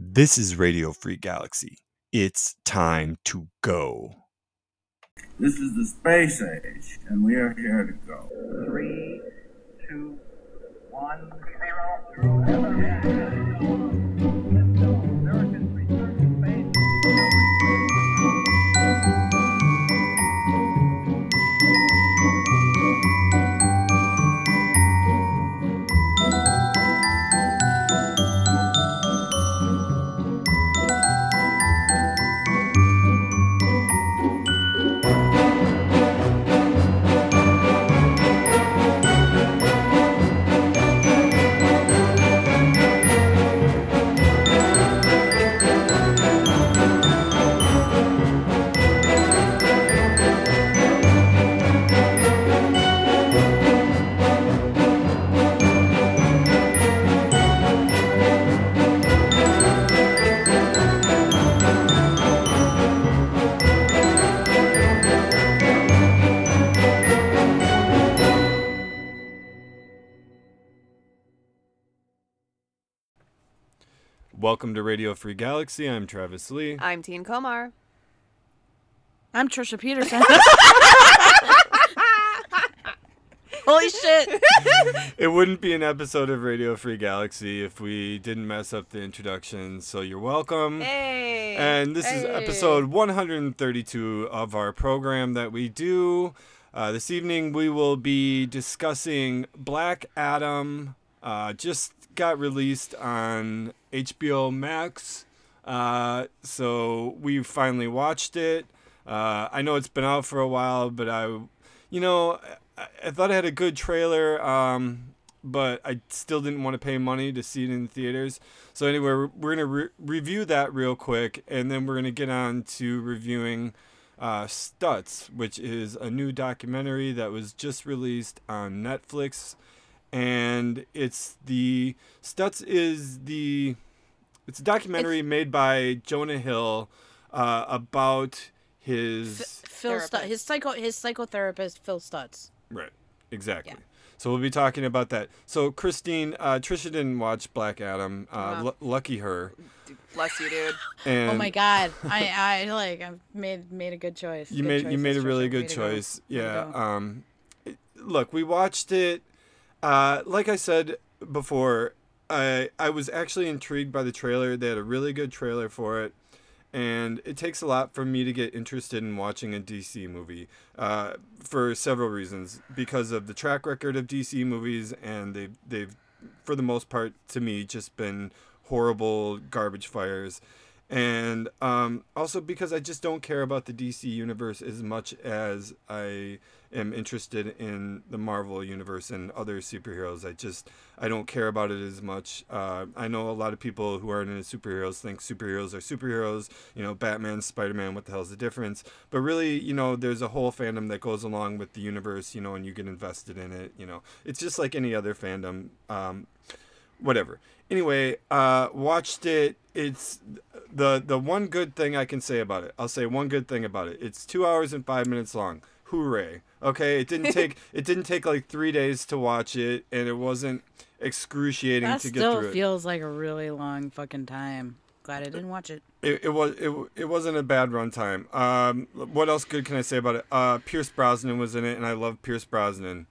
This is Radio Free Galaxy. It's time to go. This is the space age, and we are here to go. Three, two, one, zero, Welcome to Radio Free Galaxy. I'm Travis Lee. I'm Teen Komar. I'm Trisha Peterson. Holy shit. It wouldn't be an episode of Radio Free Galaxy if we didn't mess up the introduction, so you're welcome. Hey. And this is episode 132 of our program that we do. Uh, this evening we will be discussing Black Adam. Uh, just got released on HBO Max. Uh, so we finally watched it. Uh, I know it's been out for a while, but I, you know, I, I thought it had a good trailer. Um, but I still didn't want to pay money to see it in theaters. So anyway, we're, we're gonna re- review that real quick, and then we're gonna get on to reviewing uh, Stutz, which is a new documentary that was just released on Netflix, and it's the Stutz is the it's a documentary made by Jonah Hill uh, about his Phil Stutz, his psycho his psychotherapist Phil Stutz. Right. Exactly. Yeah. So we'll be talking about that. So Christine, uh, Trisha didn't watch Black Adam. Uh, Wow. lu- lucky her. Bless you, dude. And oh my god. I I like I made made a good choice. You Good made you made a really Trisha. good Way to go. choice. Yeah. go. Um, it- look, we watched it. Uh, like I said before, I I was actually intrigued by the trailer. They had a really good trailer for it. And it takes a lot for me to get interested in watching a DC movie uh, for several reasons. Because of the track record of DC movies, and they've, they've, for the most part, to me, just been horrible garbage fires. And um, also because I just don't care about the DC universe as much as I am interested in the Marvel universe and other superheroes. I just I don't care about it as much. Uh, I know a lot of people who aren't into superheroes think superheroes are superheroes. You know, Batman, Spider Man. What the hell's the difference? But really, you know, there's a whole fandom that goes along with the universe. You know, and you get invested in it. You know, it's just like any other fandom. Um, whatever. Anyway, uh, watched it. It's the the one good thing I can say about it. I'll say one good thing about it. It's two hours and five minutes long. Hooray! Okay, it didn't take it didn't take like three days to watch it, and it wasn't excruciating That to get through it. It still feels like a really long fucking time. Glad I didn't watch it. It, it was it, it wasn't a bad runtime. Um, what else good can I say about it? Uh, Pierce Brosnan was in it, and I love Pierce Brosnan.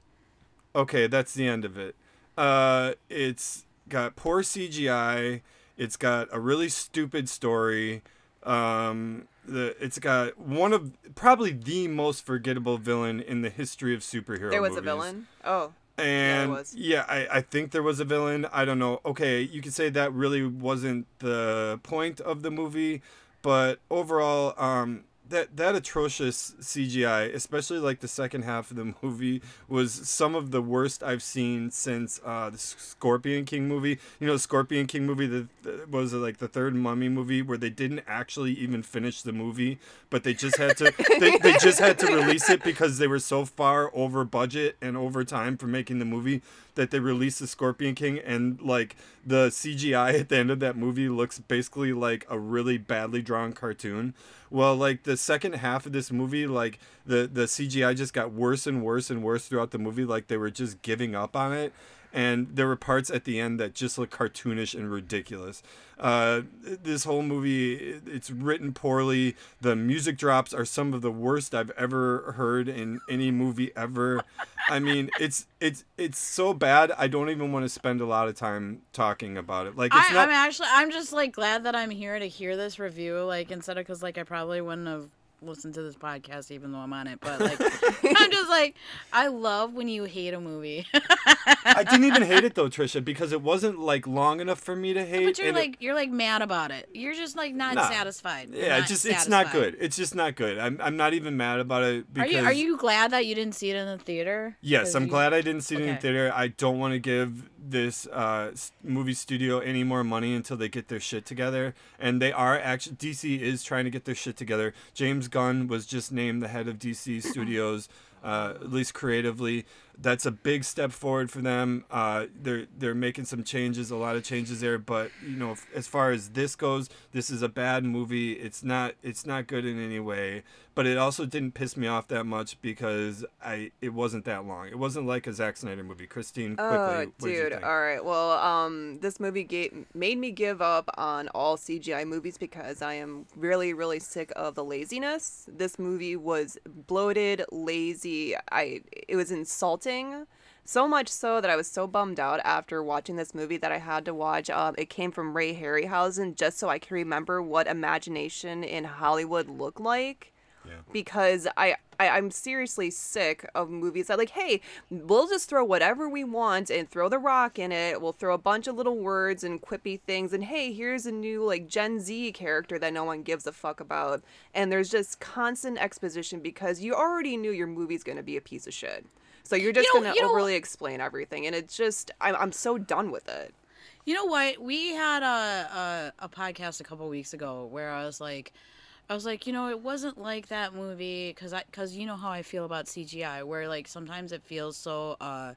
Okay, that's the end of it. Uh, it's got poor CGI. It's got a really stupid story. Um, the it's got one of probably the most forgettable villain in the history of superhero. There was a villain. Oh. And was. yeah, I, I think there was a villain. I don't know. Okay, you could say that really wasn't the point of the movie, but overall, um, that that atrocious CGI, especially like the second half of the movie, was some of the worst I've seen since uh, the Scorpion King movie. You know, the Scorpion King movie that that was like the third Mummy movie where they didn't actually even finish the movie, but they just had to they, they just had to release it because they were so far over budget and over time for making the movie that they released the Scorpion King and like the CGI at the end of that movie looks basically like a really badly drawn cartoon. Well, like the second half of this movie, like the the CGI just got worse and worse and worse throughout the movie. Like they were just giving up on it. And there were parts at the end that just look cartoonish and ridiculous. Uh, this whole movie, it's written poorly. The music drops are some of the worst I've ever heard in any movie ever. I mean, it's it's it's so bad. I don't even want to spend a lot of time talking about it. Like it's I, not. I'm actually, I'm just like glad that I'm here to hear this review. Like instead of because like I probably wouldn't have listened to this podcast even though I'm on it. But like, I'm just like, I love when you hate a movie. I didn't even hate it though, Trisha, because it wasn't like long enough for me to hate. but you're and it- like, you're like mad about it. You're just like not Nah. satisfied. Yeah, not just it's not good. It's just not good. I'm I'm not even mad about it Are you are you glad that you didn't see it in the theater? Yes, I'm you- glad I didn't see it in the theater. I don't want to give this uh, movie studio any more money until they get their shit together. And they are actually DC is trying to get their shit together. James Gunn was just named the head of DC Studios, uh, at least creatively. That's a big step forward for them. Uh, they're they're making some changes, a lot of changes there. But you know, f- as far as this goes, this is a bad movie. It's not it's not good in any way. But it also didn't piss me off that much because I it wasn't that long. It wasn't like a Zack Snyder movie. Christine, quickly, Oh, did you dude. All right. Well, um, this movie ga- made me give up on all CGI movies because I am really, really sick of the laziness. This movie was bloated, lazy. I it was insulting. So much so that I was so bummed out after watching this movie that I had to watch. Um, it came from Ray Harryhausen just so I can remember what imagination in Hollywood looked like Yeah. because I, I I'm seriously sick of movies that like, hey, we'll just throw whatever we want and throw the rock in it. We'll throw a bunch of little words and quippy things and hey, here's a new like Gen Z character that no one gives a fuck about. And there's just constant exposition because you already knew your movie's gonna be a piece of shit. So you're just know- gonna you know- overly explain everything, and it's just I'm I'm so done with it. You know what? We had a a, a podcast a couple weeks ago where I was like, I was like, you know, it wasn't like that movie because I because you know how I feel about CGI, where like sometimes it feels so. uh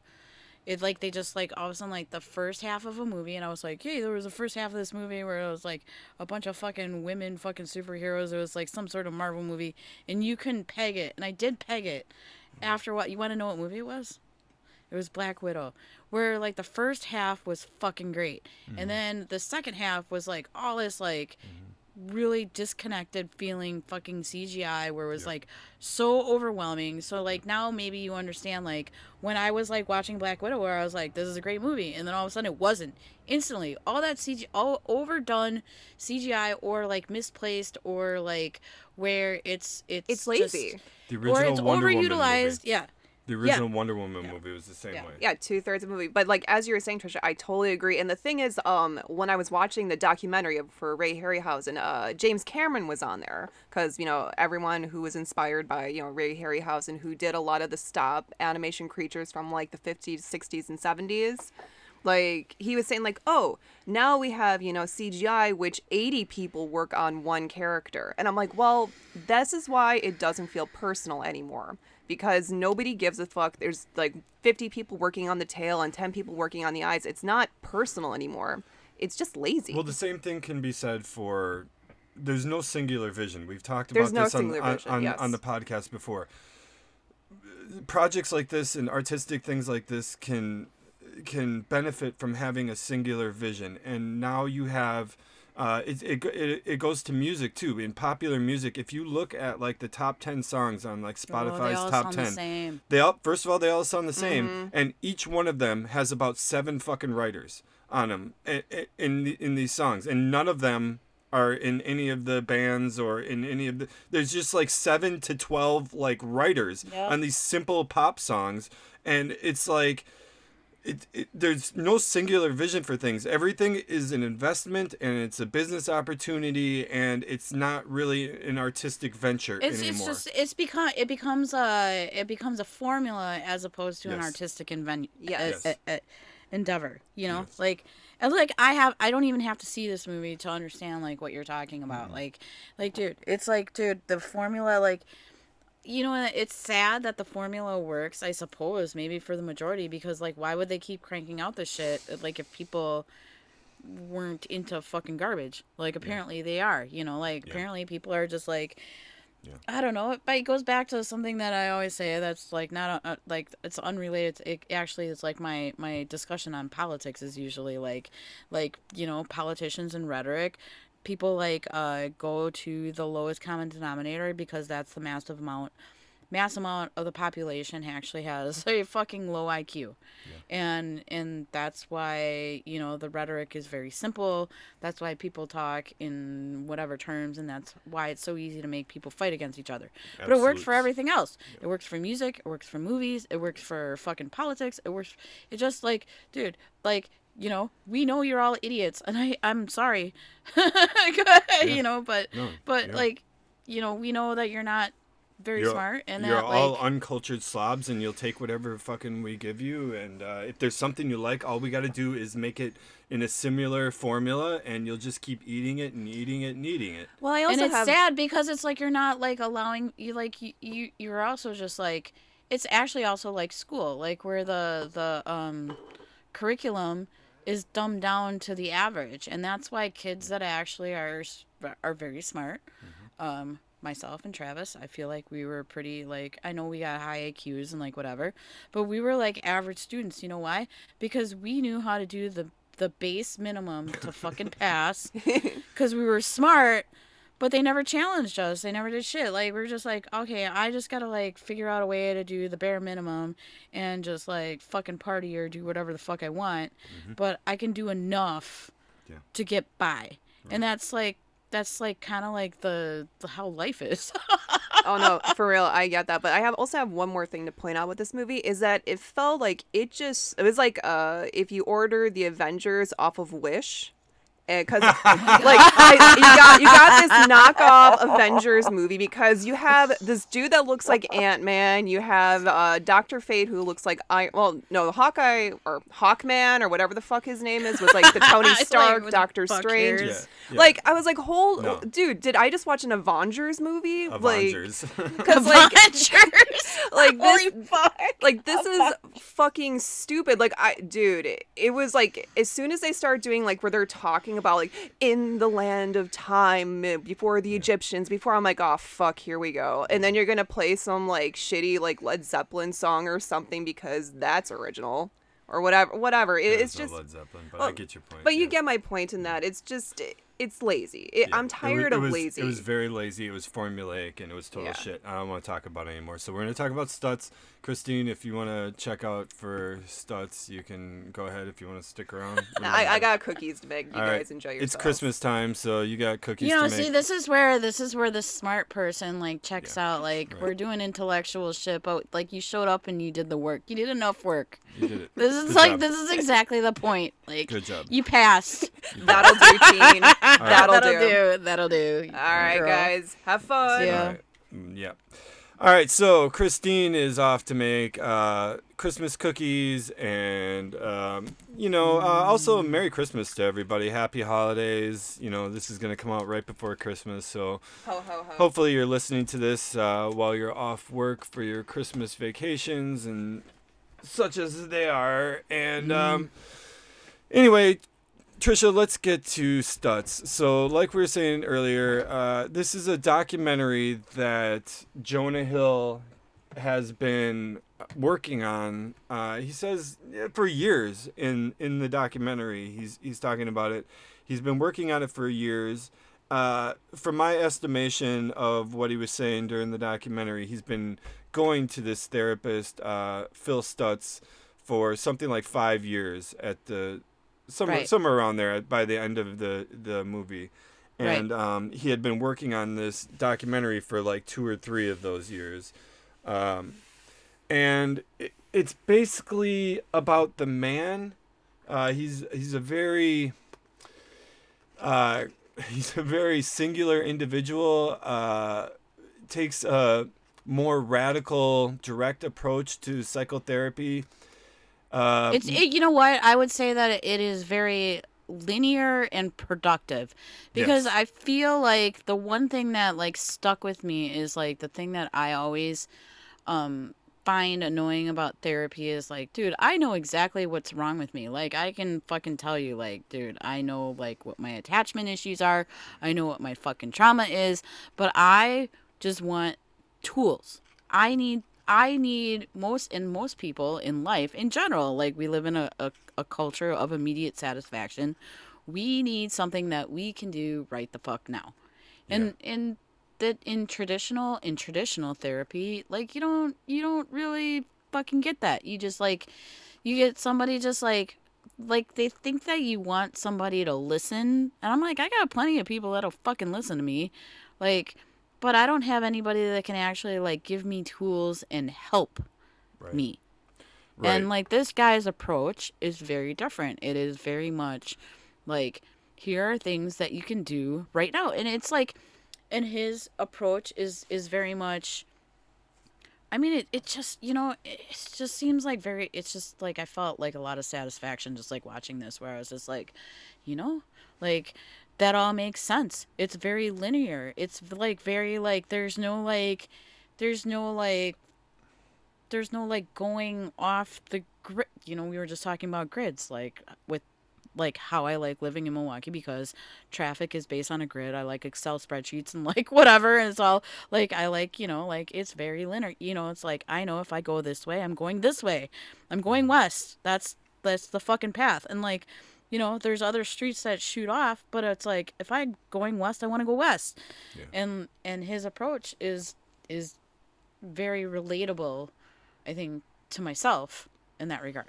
it like they just like all of a sudden like the first half of a movie and I was like, hey, there was the first half of this movie where it was like a bunch of fucking women fucking superheroes. It was like some sort of Marvel movie and you couldn't peg it. And I did peg it after what you wanna know what movie it was? It was Black Widow, where like the first half was fucking great, and mm-hmm. then the second half was like all this like mm-hmm. really disconnected feeling fucking CGI, where it was like so overwhelming. So like now maybe you understand like when I was like watching Black Widow, where I was like, this is a great movie, and then all of a sudden it wasn't. Instantly, all that CG, all overdone CGI, or like misplaced, or like where it's it's It's just- The or original it's Wonder Woman overutilized. movie. Yeah. The original Wonder Woman movie was the same Yeah. way. Yeah, two thirds of the movie. But like as you were saying, Trisha, I totally agree. And the thing is, um, when I was watching the documentary for Ray Harryhausen, uh, James Cameron was on there because you know everyone who was inspired by you know Ray Harryhausen, who did a lot of the stop animation creatures from like the 50s, 60s, and 70s. Like he was saying, like, oh, now we have you know CGI, which 80 people work on one character, and I'm like, well, this is why it doesn't feel personal anymore because nobody gives a fuck. There's like 50 people working on the tail and 10 people working on the eyes. It's not personal anymore. It's just lazy. Well, the same thing can be said for. There's no singular vision. We've talked There's about no this on, on, vision, on, yes. on the podcast before. Projects like this and artistic things like this can can benefit from having a singular vision, and now you have. Uh, it, it, it, it goes to music too. In popular music, if you look at like the top ten songs on like Oh, Spotify's all top ten, the same. they all first of all they all sound the same, Mm-hmm. and each one of them has about seven fucking writers on them in in, the, in these songs, and none of them are in any of the bands or in any of the. There's just like seven to twelve like writers Yep. on these simple pop songs, and it's like. It, it, there's no singular vision for things. Everything is an investment and it's a business opportunity and it's not really an artistic venture It's, anymore. it's just it's become it becomes a it becomes a formula as opposed to an artistic inven- Yes. uh, uh, uh, endeavor. You know, Yes. like and like I have I don't even have to see this movie to understand like what you're talking about. Mm-hmm. Like like dude, it's like dude the formula like you know it's sad that the formula works i suppose maybe for the majority because like why would they keep cranking out this shit like if people weren't into fucking garbage like apparently they are you know like Yeah. apparently people are just like I don't know. It, but it goes back to something that I always say. That's like not uh, like it's unrelated. To, it actually is like my my discussion on politics is usually like, like you know politicians and rhetoric. People like uh go to the lowest common denominator because that's the massive amount mass amount of the population actually has a fucking low IQ. And and that's why, you know, the rhetoric is very simple. That's why people talk in whatever terms and that's why it's so easy to make people fight against each other. But it works for everything else. It works for music, it works for movies, it works for fucking politics, it works it just like, dude, like you know, we know you're all idiots, and I, I'm sorry, you know, but, No, but yeah. like, you know, we know that you're not very You're, smart, and you're that all like, uncultured slobs, and you'll take whatever fucking we give you. And uh, if there's something you like, all we got to do is make it in a similar formula, and you'll just keep eating it and eating it and eating it. Well, I also and it's have sad because it's like you're not like allowing you like you, you you're also just like it's actually also like school like where the the um curriculum is dumbed down to the average and that's why kids that actually are are very smart um myself and Travis I feel like we were pretty like I know we got high IQs and like whatever but we were like average students you know why? Because we knew how to do the the base minimum to fucking pass because we were smart but they never challenged us they never did shit like we are just like okay i just gotta like figure out a way to do the bare minimum and just like fucking party or do whatever the fuck i want but i can do enough Yeah. to get by and that's like that's like kind of like the, the how life is oh no, for real, I get that. But I have also have one more thing to point out with this movie is that it felt like it just it was like uh if you order the Avengers off of Wish. Because like I, you got you got this knockoff Avengers movie because you have this dude that looks like Ant Man, you have uh, Doctor Fate who looks like I well no Hawkeye or Hawkman or whatever the fuck his name is was like the Tony It's like, Stark, Doctor Strange. Yeah, yeah. Like I was like, hold, No. dude, did I just watch an Avengers movie? Avengers. Like, because like Avengers. like this Holy fuck. like this is fucking stupid like i dude it, it was like as soon as they start doing like where they're talking about like in the land of time uh, before the egyptians before i'm like oh fuck here we go and then you're gonna play some like shitty like led zeppelin song or something because that's original or whatever whatever it, There's it's just Led Zeppelin, but I get your point. but you get my point in that it's just it's lazy it, Yeah. i'm It was- tired of was, lazy It was very lazy. It was formulaic, and it was total Yeah. shit. I don't want to talk about it anymore. So we're gonna talk about Stutz. Christine, if you want to check out for Stutz, you can go ahead. If you want to stick around, I, I got cookies to make you All right. guys enjoy yourselves It's Christmas time, so you got cookies. You know, to see, make. this is where this is where the smart person like checks Yeah, out. Like right. we're doing intellectual shit, but like you showed up and you did the work. You did enough work. You did it. This is Good like job. this is exactly the point. Like Good job. you passed. that'll do teen that'll, do. That'll do. All right, girl. guys, have fun. Yeah. All right. Mm, Yeah. All right, so Christine is off to make uh, Christmas cookies, and um, you know, uh, also Merry Christmas to everybody. Happy holidays. You know, this is gonna come out right before Christmas, so Ho ho ho. hopefully you're listening to this uh, while you're off work for your Christmas vacations and such as they are. And um, anyway, Trisha, let's get to Stutz. So, like we were saying earlier, uh, this is a documentary that Jonah Hill has been working on. Uh, he says for years in in the documentary. He's he's talking about it. He's been working on it for years. Uh, from my estimation of what he was saying during the documentary, he's been going to this therapist, uh, Phil Stutz, for something like five years at the somewhere Right. somewhere around there by the end of the the movie. Right. And um, he had been working on this documentary for like two or three of those years. Um, and it, it's basically about the man. Uh, he's he's a very uh, he's a very singular individual. Uh, takes a more radical, direct approach to psychotherapy. Uh, It's it, you know what I would say that it is very linear and productive because Yes. I feel like the one thing that like stuck with me is like the thing that I always um find annoying about therapy is like dude I know exactly what's wrong with me like I can fucking tell you like dude I know like what my attachment issues are I know what my fucking trauma is but I just want tools. I need I need most and most people in life in general, like we live in a, a, a culture of immediate satisfaction. We need something that we can do right the fuck now. And and that in traditional in traditional therapy, like you don't you don't really fucking get that. You just like you get somebody just like like they think that you want somebody to listen and i'm like i got plenty of people that'll fucking listen to me like but i don't have anybody that can actually like give me tools and help Right. me Right. and like this guy's approach is very different it is very much like here are things that you can do right now and it's like and his approach is is very much I mean, it, it just, you know, it just seems like very, it's just like I felt like a lot of satisfaction just like watching this, where I was just like, you know, like that all makes sense. It's very linear. It's like very, like, there's no, like, there's no, like, there's no, like, going off the grid. You know, we were just talking about grids, like, with, like, how I like living in Milwaukee because traffic is based on a grid. I like Excel spreadsheets and, like, whatever. And it's all, like, I like, you know, like, it's very linear. You know, it's like, I know if I go this way, I'm going this way. I'm going west. That's, that's the fucking path. And, like, you know, there's other streets that shoot off, but it's like, if I'm going west, I want to go west. Yeah. And, and his approach is, is very relatable, I think, to myself in that regard.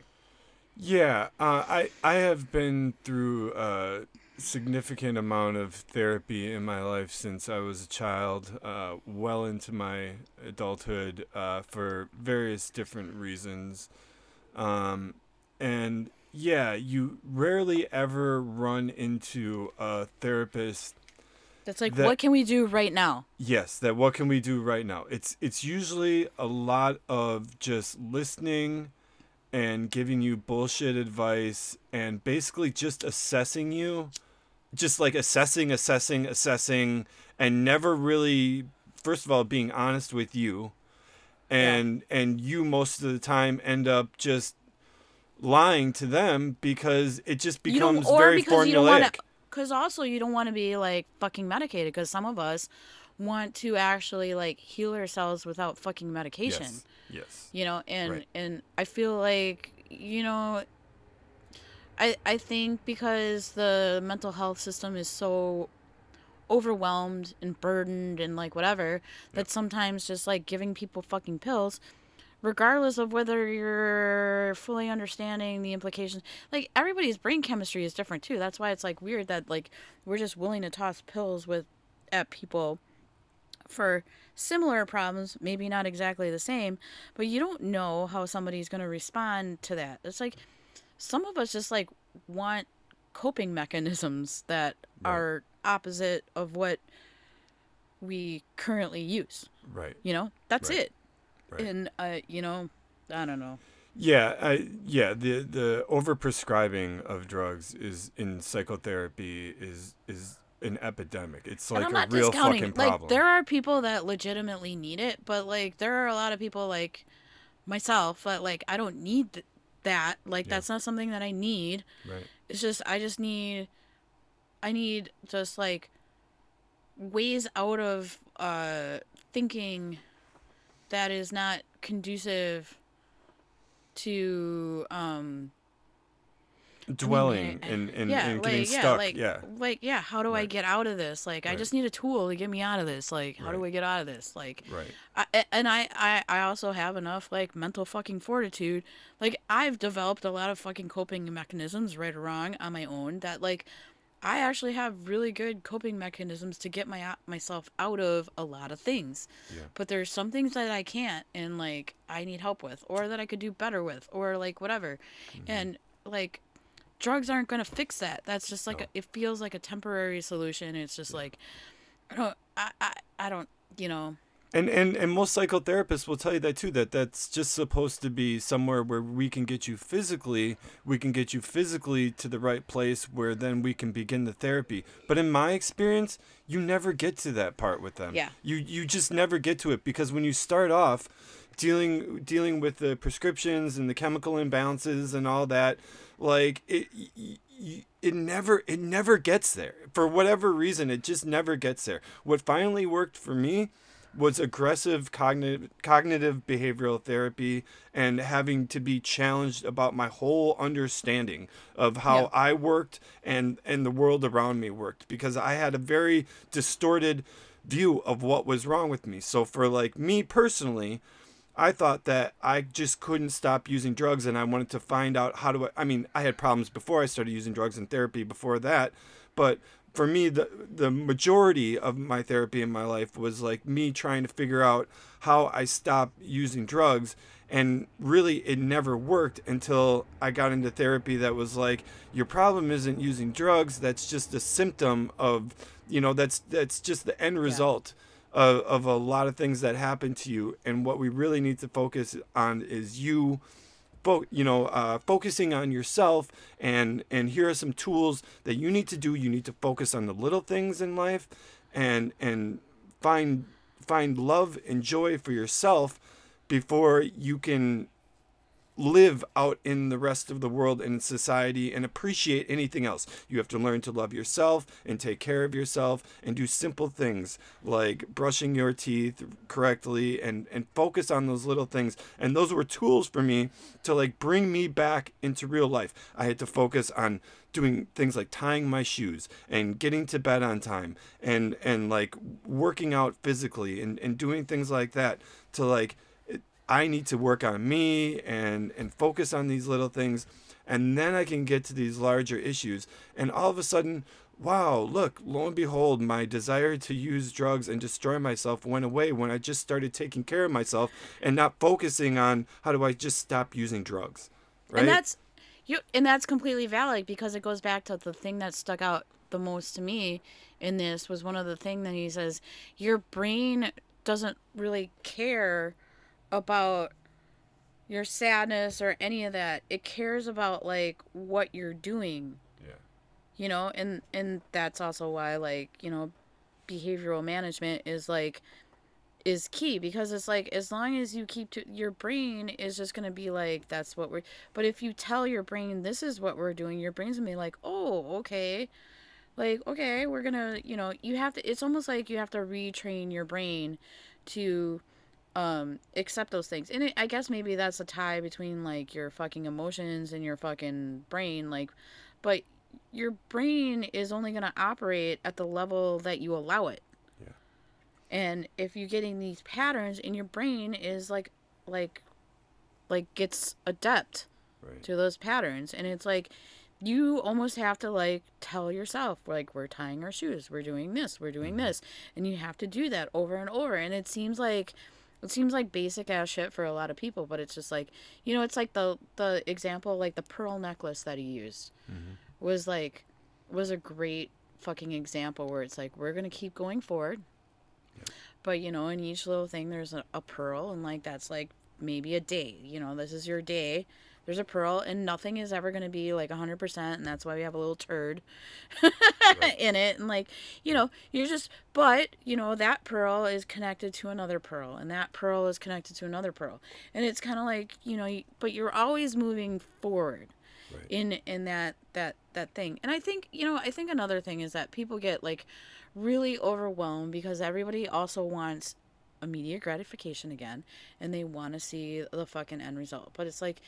Yeah, uh, I I have been through a significant amount of therapy in my life since I was a child, uh, well into my adulthood, uh, for various different reasons, um, and yeah, you rarely ever run into a therapist That's like, That- what can we do right now? Yes, that what can we do right now? It's it's usually a lot of just listening and giving you bullshit advice and basically just assessing you. Just like assessing, assessing, assessing and never really first of all being honest with you. And and you most of the time end up just lying to them because it just becomes or very because formulaic. you want to, because also you don't want to be like fucking medicated. Because some of us want to actually like heal ourselves without fucking medication. yes. Yes. You know, and Right. and I feel like you know. I, I think because the mental health system is so overwhelmed and burdened and like whatever that sometimes just like giving people fucking pills regardless of whether you're fully understanding the implications like everybody's brain chemistry is different too that's why it's like weird that like we're just willing to toss pills with at people for similar problems maybe not exactly the same but you don't know how somebody's going to respond to that it's like some of us just like want coping mechanisms that Right. are opposite of what we currently use Right. you know that's Right. it Right. and uh you know i don't know Yeah, I, yeah. The the overprescribing of drugs is in psychotherapy is is an epidemic. It's like a real fucking like problem. there are people that legitimately need it but like there are a lot of people like myself that like i don't need th- that like Yeah. that's not something that i need right. it's just i just need i need just like ways out of uh thinking that is not conducive to um Dwelling I- and and, yeah, and getting like, yeah, stuck. like, yeah. like, yeah. How do I get out of this? Like, I just need a tool to get me out of this. Like, how do Right. I get out of this? Like, Right. I, and I, I, I also have enough like mental fucking fortitude. Like, I've developed a lot of fucking coping mechanisms, right or wrong, on my own. That like, I actually have really good coping mechanisms to get my myself out of a lot of things. Yeah. But there's some things that I can't, and like, I need help with, or that I could do better with, or like whatever. Mm-hmm. And like, drugs aren't gonna fix that. That's just like No. a, it feels like a temporary solution. It's just like I don't I, I I don't you know And and and most psychotherapists will tell you that too. That that's just supposed to be somewhere where we can get you physically. We can get you physically to the right place where then we can begin the therapy. But in my experience, you never get to that part with them. Yeah. You you just never get to it because when you start off dealing dealing with the prescriptions and the chemical imbalances and all that, like it. it never it never gets there for whatever reason it just never gets there what finally worked for me was aggressive cognitive cognitive behavioral therapy and having to be challenged about my whole understanding of how Yeah. I worked and and the world around me worked because I had a very distorted view of what was wrong with me. So for like me personally, I thought that I just couldn't stop using drugs and I wanted to find out how to I mean, I had problems before I started using drugs and therapy before that, but for me the the majority of my therapy in my life was like me trying to figure out how I stop using drugs and really it never worked until I got into therapy that was like your problem isn't using drugs that's just a symptom of you know that's that's just the end result of, of a lot of things that happen to you and what we really need to focus on is you fo- you know uh, focusing on yourself and and here are some tools that you need to do. You need to focus on the little things in life and and find find love and joy for yourself before you can live out in the rest of the world and in society and appreciate anything else. You have to learn to love yourself and take care of yourself and do simple things like brushing your teeth correctly and and focus on those little things. And those were tools for me to like bring me back into real life. I had to focus on doing things like tying my shoes and getting to bed on time and and like working out physically and and doing things like that to like I need to work on me and and focus on these little things and then I can get to these larger issues. And all of a sudden wow look lo and behold my desire to use drugs and destroy myself went away when I just started taking care of myself and not focusing on how do I just stop using drugs right? And that's you and that's completely valid because it goes back to the thing that stuck out the most to me in this was one of the thing that he says your brain doesn't really care about your sadness or any of that. It cares about like what you're doing. Yeah. You know, and and that's also why like, you know, behavioral management is like is key because it's like as long as you keep to your brain is just going to be like that's what we're but if you tell your brain this is what we're doing your brain's going to be like oh okay like okay we're going to you know you have to it's almost like you have to retrain your brain to um accept those things. And it, i guess maybe that's a tie between like your fucking emotions and your fucking brain like but your brain is only going to operate at the level that you allow it. And if you're getting these patterns and your brain is like like like gets adept right. to those patterns. And it's like you almost have to like tell yourself like we're tying our shoes. We're doing this. We're doing this. And you have to do that over and over. And it seems like it seems like basic ass shit for a lot of people but it's just like you know it's like the the example like the pearl necklace that he used mm-hmm. was like was a great fucking example where it's like we're gonna keep going forward. But you know in each little thing there's a, a pearl and like that's like maybe a day you know this is your day there's a pearl and nothing is ever going to be like 100% and that's why we have a little turd in it and like you know you're just but you know that pearl is connected to another pearl and that pearl is connected to another pearl and it's kind of like you know but you're always moving forward Right. in in that that that thing and i think you know i think another thing is that people get like really overwhelmed because everybody also wants immediate gratification again and they want to see the fucking end result but it's like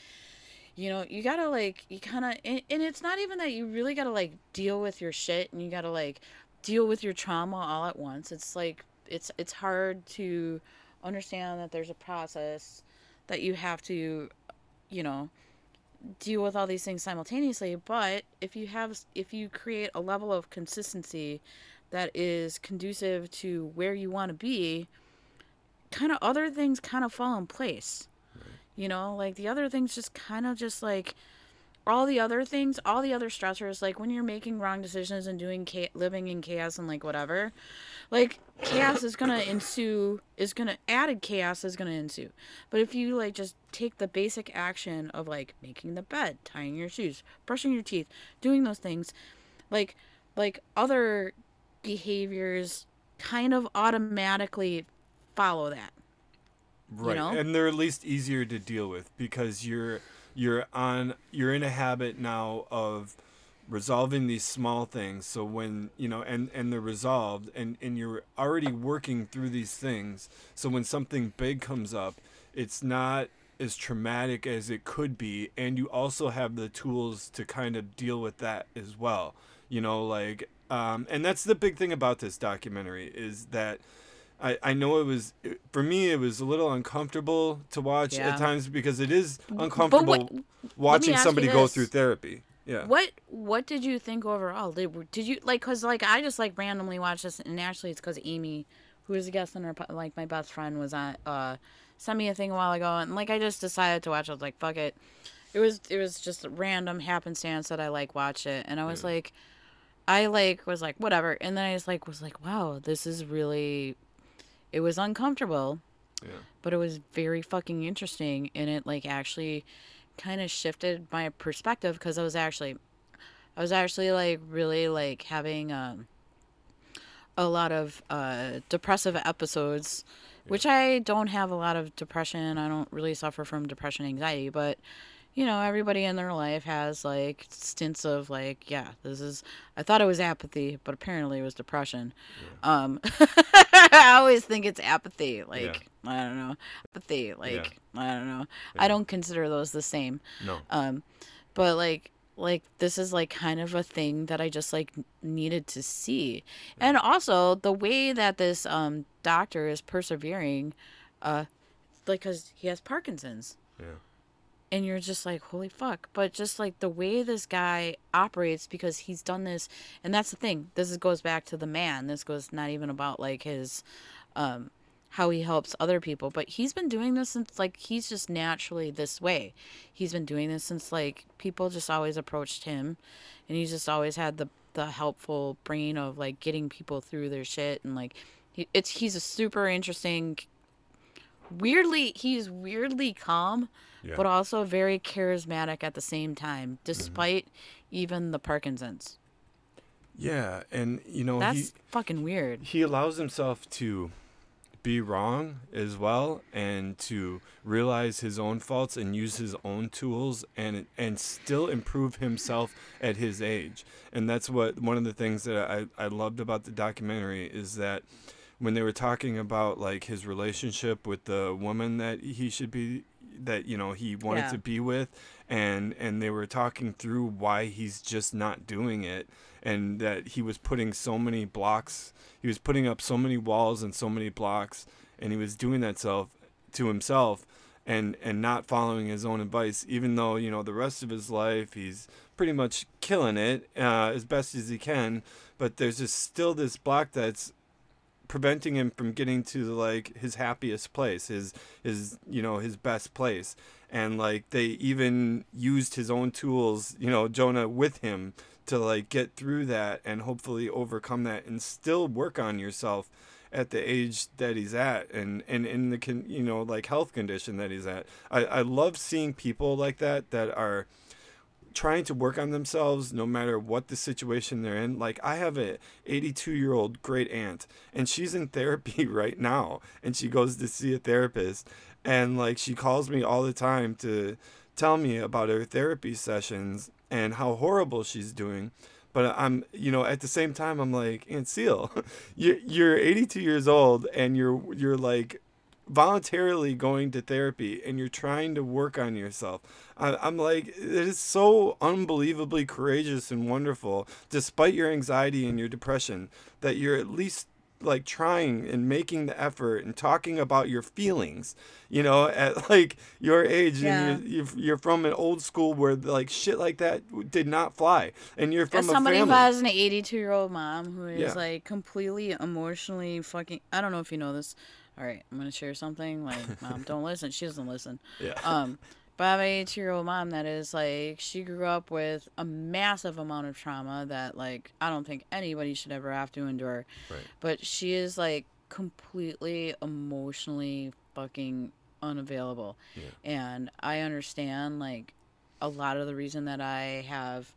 you know you gotta like you kind of and, and it's not even that you really gotta like deal with your shit and you gotta like deal with your trauma all at once. It's like it's it's hard to understand that there's a process that you have to you know deal with all these things simultaneously. But if you have if you create a level of consistency that is conducive to where you want to be kind of other things kind of fall in place you know like the other things just kind of just like all the other things all the other stressors like when you're making wrong decisions and doing cha- living in chaos and like whatever like chaos is gonna ensue is gonna added chaos is gonna ensue. But if you like just take the basic action of like making the bed tying your shoes brushing your teeth doing those things like like other behaviors kind of automatically follow that right know? and they're at least easier to deal with because you're you're on you're in a habit now of resolving these small things. So when you know and and they're resolved and and you're already working through these things. So when something big comes up it's not as traumatic as it could be. And you also have the tools to kind of deal with that as well. You know like um, and that's the big thing about this documentary is that I, I know it was for me it was a little uncomfortable to watch Yeah. at times because it is uncomfortable what- watching somebody go through therapy yeah What what did you think overall? Did, did you like cuz like I just like randomly watched this and actually it's cuz Amy who was a guest on our like my best friend was on uh sent me a thing a while ago and like I just decided to watch it. I was like fuck it. It was it was just random happenstance that I like watch it and I was like I like was like whatever and then I just like was like wow, this is really it was uncomfortable yeah but it was very fucking interesting and it like actually kind of shifted my perspective because I was actually I was actually like really like having um a lot of uh depressive episodes which I don't have a lot of depression. I don't really suffer from depression anxiety, but you know, everybody in their life has like stints of like, yeah, this is I thought it was apathy, but apparently it was depression. Um I always think it's apathy, like I don't know. Apathy, like I don't know. I don't consider those the same. no Um, but like, like this is like kind of a thing that I just like needed to see, and also the way that this um doctor is persevering, uh, like because he has Parkinson's, yeah and you're just like holy fuck. But just like the way this guy operates because he's done this and that's the thing this is, goes back to the man this goes not even about like his um how he helps other people but he's been doing this since like he's just naturally this way. He's been doing this since like people just always approached him and he's just always had the the helpful brain of like getting people through their shit and like he, it's he's a super interesting weirdly he's weirdly calm Yeah. but also very charismatic at the same time mm-hmm. despite even the parkinson's. Yeah and you know that's he fucking weird. he allows himself to be wrong as well and to realize his own faults and use his own tools and and still improve himself at his age. And that's what one of the things that I, I loved about the documentary is that when they were talking about like his relationship with the woman that he should be that you know he wanted Yeah. to be with and and they were talking through why he's just not doing it and that he was putting so many blocks he was putting up so many walls and so many blocks and he was doing that self to himself and and not following his own advice even though you know the rest of his life he's pretty much killing it uh, as best as he can but there's just still this block that's preventing him from getting to like his happiest place his his you know his best place. And like they even used his own tools you know jonah with him to like get through that and hopefully overcome that and still work on yourself at the age that he's at and and in the con, you know like health condition that he's at. I i love seeing people like that that are trying to work on themselves no matter what the situation they're in. Like I have a 82 year old great aunt and she's in therapy right now and she goes to see a therapist and like she calls me all the time to tell me about her therapy sessions and how horrible she's doing. But I'm, you know, at the same time, I'm like, Aunt Seal, you're, you're 82 years old and you're, you're like voluntarily going to therapy and you're trying to work on yourself. I, I'm like, it is so unbelievably courageous and wonderful, despite your anxiety and your depression, that you're at least like trying and making the effort and talking about your feelings, you know, at like your age Yeah. and you're, you're, you're from an old school where like shit like that did not fly. And you're from As a somebody who has an 82 year old mom who is Yeah. like completely emotionally fucking. I don't know if you know this. All right, I'm gonna share something. Like, mom, don't listen. She doesn't listen. yeah. Um, but I have an 82 year old mom that is like she grew up with a massive amount of trauma that like I don't think anybody should ever have to endure. Right. But she is like completely emotionally fucking unavailable. Yeah. And I understand like a lot of the reason that I have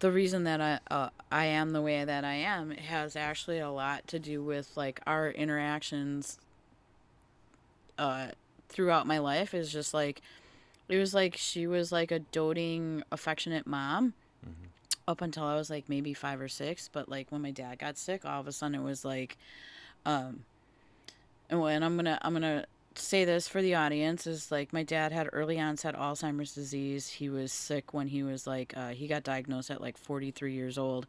the reason that I uh, I am the way that I am has actually a lot to do with like our interactions uh throughout my life is just like it was like she was like a doting affectionate mom up until I was like maybe five or six. But like when my dad got sick, all of a sudden it was like, um, and when I'm gonna I'm gonna say this for the audience is like my dad had early onset Alzheimer's disease. He was sick when he was like uh, he got diagnosed at like 43 years old,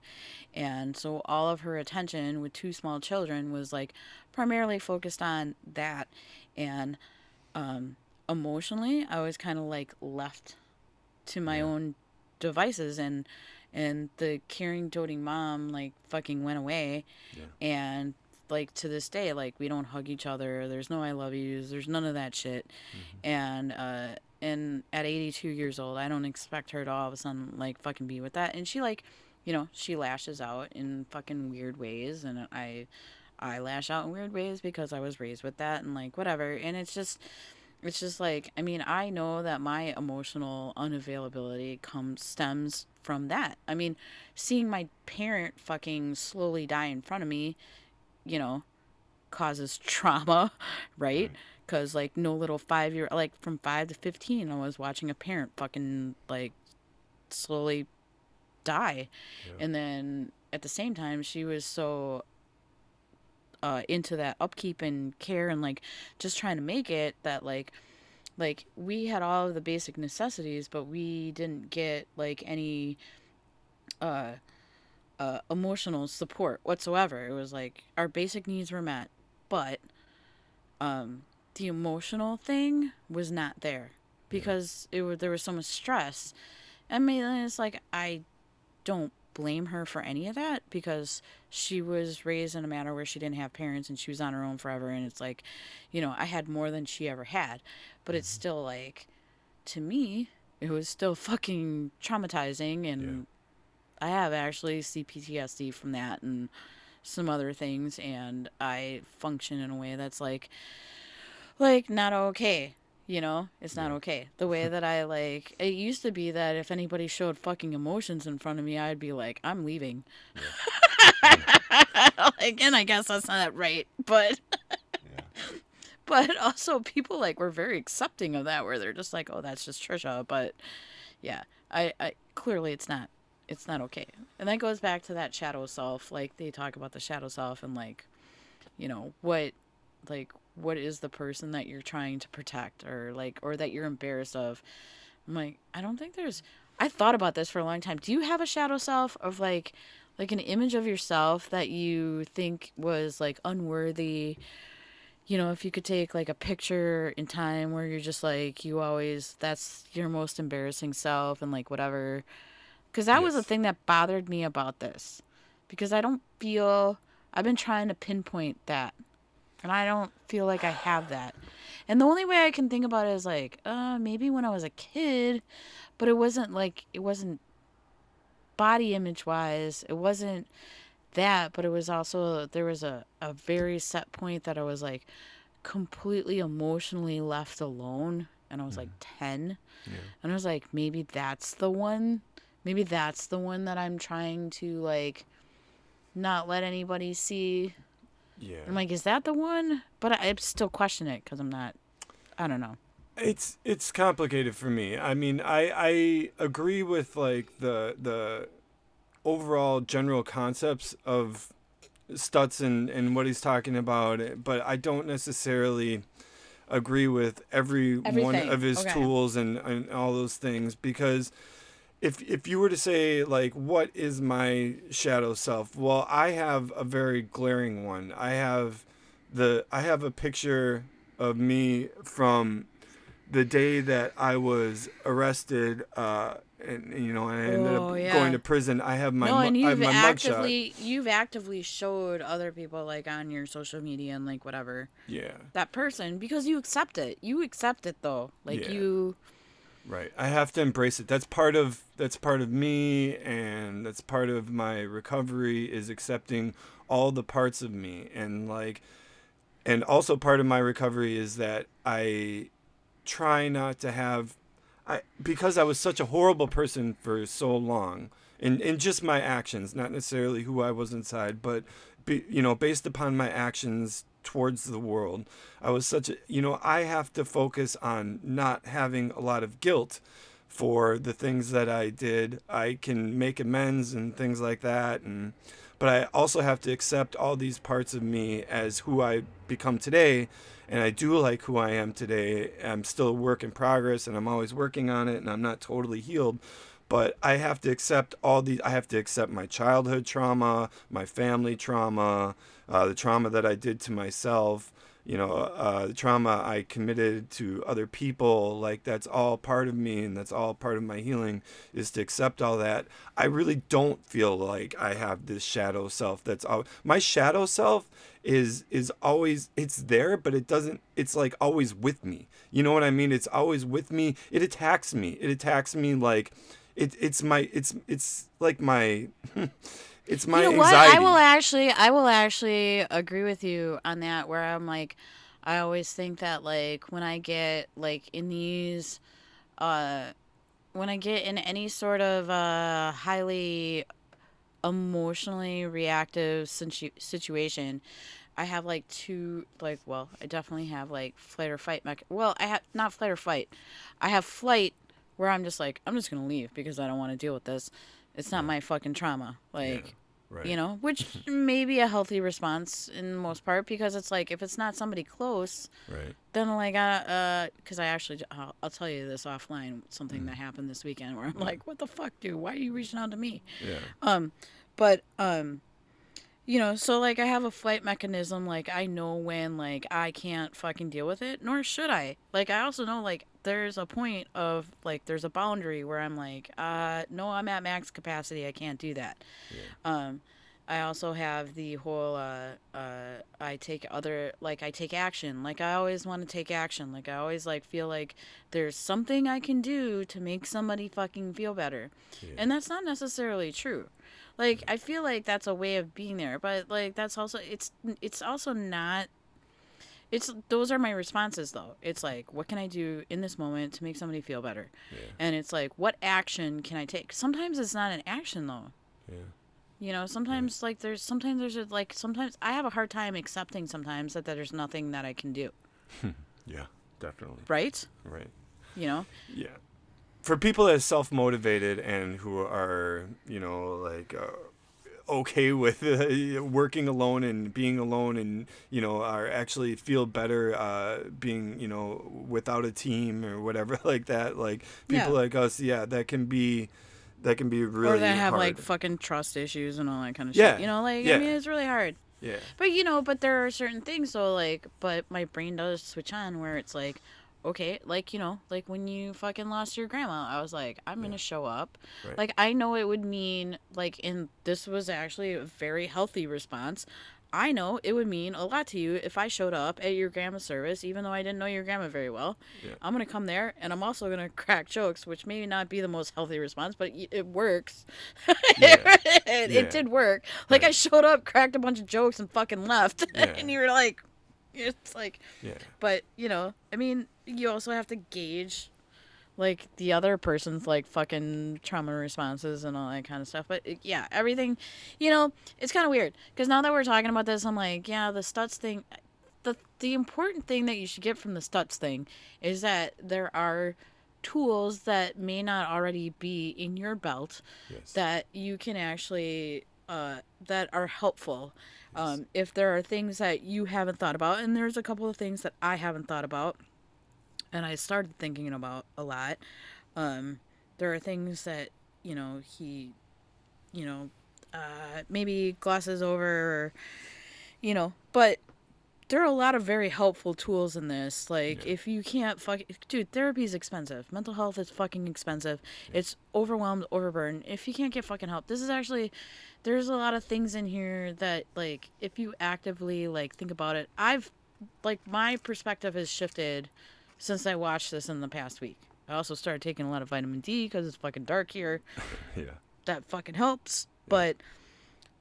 and so all of her attention with two small children was like primarily focused on that, and um, emotionally I was kind of like left to my own devices and and the caring doting mom like fucking went away. And like to this day like we don't hug each other there's no i love yous there's none of that shit. And uh and at 82 years old i don't expect her to all of a sudden like fucking be with that. And she like you know she lashes out in fucking weird ways and i i lash out in weird ways because i was raised with that and like whatever. And it's just it's just like i mean i know that my emotional unavailability comes stems from that. I mean seeing my parent fucking slowly die in front of me you know causes trauma right? Because like no little five year like from five to 15 i was watching a parent fucking like slowly die. And then at the same time she was so uh, into that upkeep and care and like just trying to make it that like like we had all of the basic necessities but we didn't get like any uh uh emotional support whatsoever. It was like our basic needs were met but um the emotional thing was not there because it was there was so much stress. I mean it's like i don't blame her for any of that because she was raised in a manner where she didn't have parents and she was on her own forever and it's like you know i had more than she ever had. But it's still like to me it was still fucking traumatizing and i have actually cptsd from that and some other things and i function in a way that's like like not okay you know? It's not okay. The way that i like it used to be that if anybody showed fucking emotions in front of me i'd be like i'm leaving. Again i guess that's not right but but also people like were very accepting of that where they're just like oh that's just trisha but yeah i i clearly it's not it's not okay. And that goes back to that shadow self like they talk about the shadow self and like you know what like what is the person that you're trying to protect or like or that you're embarrassed of. I'm like i don't think there's i thought about this for a long time. Do you have a shadow self of like like an image of yourself that you think was like unworthy? You know if you could take like a picture in time where you're just like you always that's your most embarrassing self and like whatever because that was the thing that bothered me about this because i don't feel i've been trying to pinpoint that and I don't feel like I have that. And the only way I can think about it is like, uh, maybe when I was a kid, but it wasn't like it wasn't body image wise. It wasn't that, but it was also there was a a very set point that I was like completely emotionally left alone, and I was like ten, and I was like, maybe that's the one. Maybe that's the one that I'm trying to like not let anybody see Yeah. I'm like, is that the one? But I, I still question it because I'm not. I don't know. it's it's complicated for me. I mean, I I agree with like the the overall general concepts of Stutz and, and what he's talking about, but I don't necessarily agree with every one of his okay. tools and, and all those things because if if you were to say like what is my shadow self well i have a very glaring one i have the i have a picture of me from the day that i was arrested uh and you know i ended Oh, up yeah. going to prison i have my no, and you've actively you've actively showed other people like on your social media and like whatever yeah that person because you accept it. You accept it though. Like Yeah. you. Right. I have to embrace it. That's part of that's part of me and that's part of my recovery is accepting all the parts of me and like and also part of my recovery is that I try not to have I because I was such a horrible person for so long in in just my actions, not necessarily who I was inside, but be, you know, based upon my actions towards the world. I was such a, you know, I have to focus on not having a lot of guilt for the things that I did. I can make amends and things like that and but I also have to accept all these parts of me as who I become today and I do like who I am today. I'm still a work in progress and I'm always working on it and I'm not totally healed but I have to accept all these. I have to accept my childhood trauma, my family trauma, uh, the trauma that I did to myself. You know, uh, the trauma I committed to other people. Like that's all part of me, and that's all part of my healing. Is to accept all that. I really don't feel like I have this shadow self. That's all. My shadow self is is always it's there, but it doesn't. It's like always with me. You know what I mean? It's always with me. It attacks me. It attacks me like it, it's my it's it's like my it's my you know anxiety. what? I will actually, I will actually agree with you on that. Where I'm like, I always think that like when I get like in these, uh, when I get in any sort of uh highly emotionally reactive situ- situation. I have like two, like, well, I definitely have like flight or fight. Mech- well, I have not flight or fight. I have flight where I'm just like, I'm just gonna leave because I don't want to deal with this. It's not my fucking trauma. Like, right. you know, which may be a healthy response in most part because it's like if it's not somebody close, right. then like uh, uh because I actually I'll, I'll tell you this offline something that happened this weekend where I'm like, what the fuck, dude? Why are you reaching out to me? Yeah. Um, but um, you know, so like I have a flight mechanism. Like I know when like I can't fucking deal with it, nor should I. Like I also know like there's a point of like there's a boundary where I'm like, uh, no, I'm at max capacity. I can't do that. Um, I also have the whole uh, uh, I take other like I take action. Like I always want to take action. Like I always like feel like there's something I can do to make somebody fucking feel better. And that's not necessarily true. Like I feel like that's a way of being there, but like that's also it's it's also not it's those are my responses though. It's like what can I do in this moment to make somebody feel better? And it's like what action can I take? Sometimes it's not an action though. Yeah. You know, sometimes like there's sometimes there's a, like sometimes I have a hard time accepting sometimes that, that there's nothing that I can do, Yeah. Definitely. right? Right. You know? Yeah. For people that are self motivated and who are, you know, like uh, okay with uh, working alone and being alone and, you know, are actually feel better uh, being, you know, without a team or whatever like that. Like people Yeah. like us, yeah, that can be. That can be really or that have like hard. fucking trust issues and all that kind of Yeah, shit. You know, like yeah. I mean it's really hard. yeah, But you know, but there are certain things though, like, but my brain does switch on where it's like, okay, like you know, like when you fucking lost your grandma, I was like, I'm gonna show up. Right. Like I know it would mean like, and this was actually a very healthy response. I know it would mean a lot to you if I showed up at your grandma's service, even though I didn't know your grandma very well. Yeah. I'm gonna come there, and I'm also gonna crack jokes, which may not be the most healthy response, but it, it works. Yeah. it, Yeah. it did work. Like I showed up, cracked a bunch of jokes, and fucking left. Yeah. and you were like, it's like, yeah, but you know, I mean, you also have to gauge like the other person's like fucking trauma responses and all that kind of stuff. But it- yeah, everything, you know, it's kind of weird because now that we're talking about this, I'm like, yeah, the Stutz thing. The the important thing that you should get from the Stutz thing is that there are tools that may not already be in your belt yes, that you can actually uh, that are helpful um, if there are things that you haven't thought about and there's a couple of things that i haven't thought about and i started thinking about a lot um, there are things that you know he you know uh, maybe glosses over or you know but there are a lot of very helpful tools in this. Like, if you can't fuck, dude, therapy is expensive. Mental health is fucking expensive. It's overwhelmed, overburdened. If you can't get fucking help, this is actually, there's a lot of things in here that, like, if you actively like think about it, I've, like, my perspective has shifted since I watched this in the past week. I also started taking a lot of vitamin D because it's fucking dark here yeah, that fucking helps. But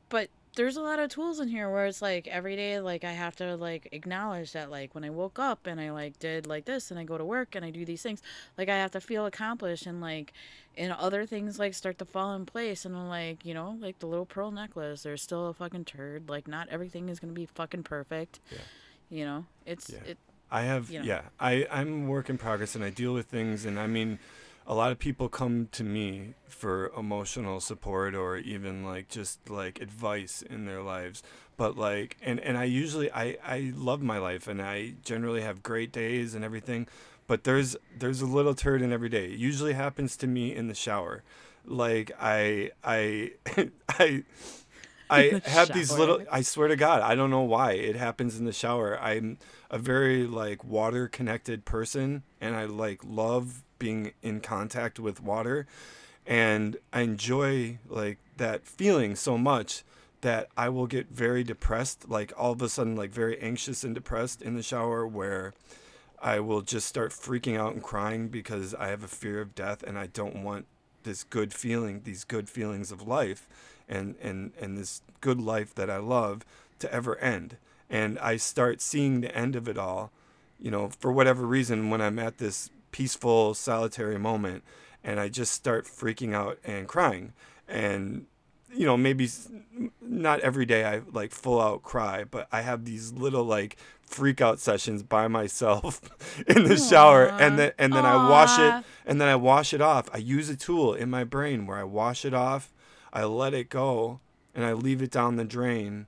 but there's a lot of tools in here where it's like every day like I have to like acknowledge that like when I woke up and I like did like this and I go to work and I do these things, like I have to feel accomplished and like and other things like start to fall in place and I'm like, you know, like the little pearl necklace, there's still a fucking turd. Like not everything is gonna be fucking perfect. Yeah. You know? It's Yeah. it I have you know. yeah. I I'm work in progress and I deal with things and I mean a lot of people come to me for emotional support or even like just like advice in their lives but like and and i usually i i love my life and i generally have great days and everything but there's there's a little turd in every day it usually happens to me in the shower like i i i I have these little. I swear to God, I don't know why it happens in the shower. I'm a very like water connected person and I like love being in contact with water and I enjoy like that feeling so much that I will get very depressed, like all of a sudden like very anxious and depressed in the shower where I will just start freaking out and crying because I have a fear of death and I don't want this good feeling, these good feelings of life and and and this good life that I love to ever end. And I start seeing the end of it all, you know, for whatever reason when I'm at this peaceful solitary moment and I just start freaking out and crying. And you know, maybe not every day I like full out cry, but I have these little like freak out sessions by myself in the shower and then and then I wash it and then I wash it off. I use a tool in my brain where I wash it off, I let it go, and I leave it down the drain.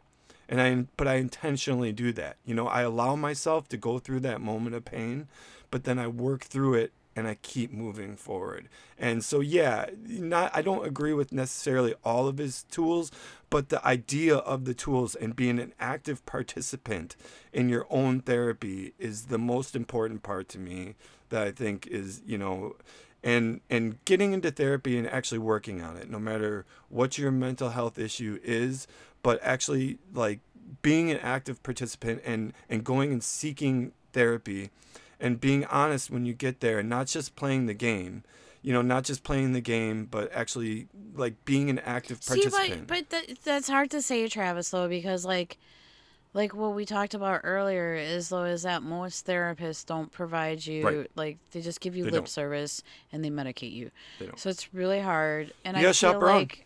And I but I intentionally do that. You know, I allow myself to go through that moment of pain, but then I work through it and I keep moving forward. And so yeah, not I don't agree with necessarily all of his tools, but the idea of the tools and being an active participant in your own therapy is the most important part to me that I think is, you know, and and getting into therapy and actually working on it no matter what your mental health issue is but actually like being an active participant and and going and seeking therapy and being honest when you get there and not just playing the game you know not just playing the game but actually like being an active See, participant. but but that, that's hard to say, Travis, though, because like, like what we talked about earlier is though is that most therapists don't provide you Right. like they just give you They lip don't. service and they medicate you. They. So it's really hard. And You I gotta feel like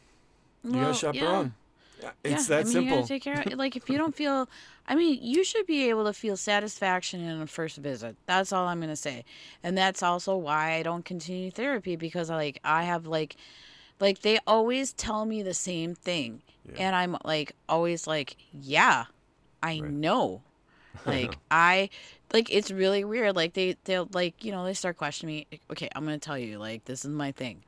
you well, gotta yeah. chaperone yeah. it's yeah, that I mean, simple You gotta take care of like if you don't feel I mean, you should be able to feel satisfaction in a first visit. That's all I'm gonna say. And that's also why I don't continue therapy because like I have like like they always tell me the same thing. And I'm like always like, Yeah, I know. Like I like it's really weird. Like they they'll like, you know, they start questioning me. Okay, I'm gonna tell you, like, this is my thing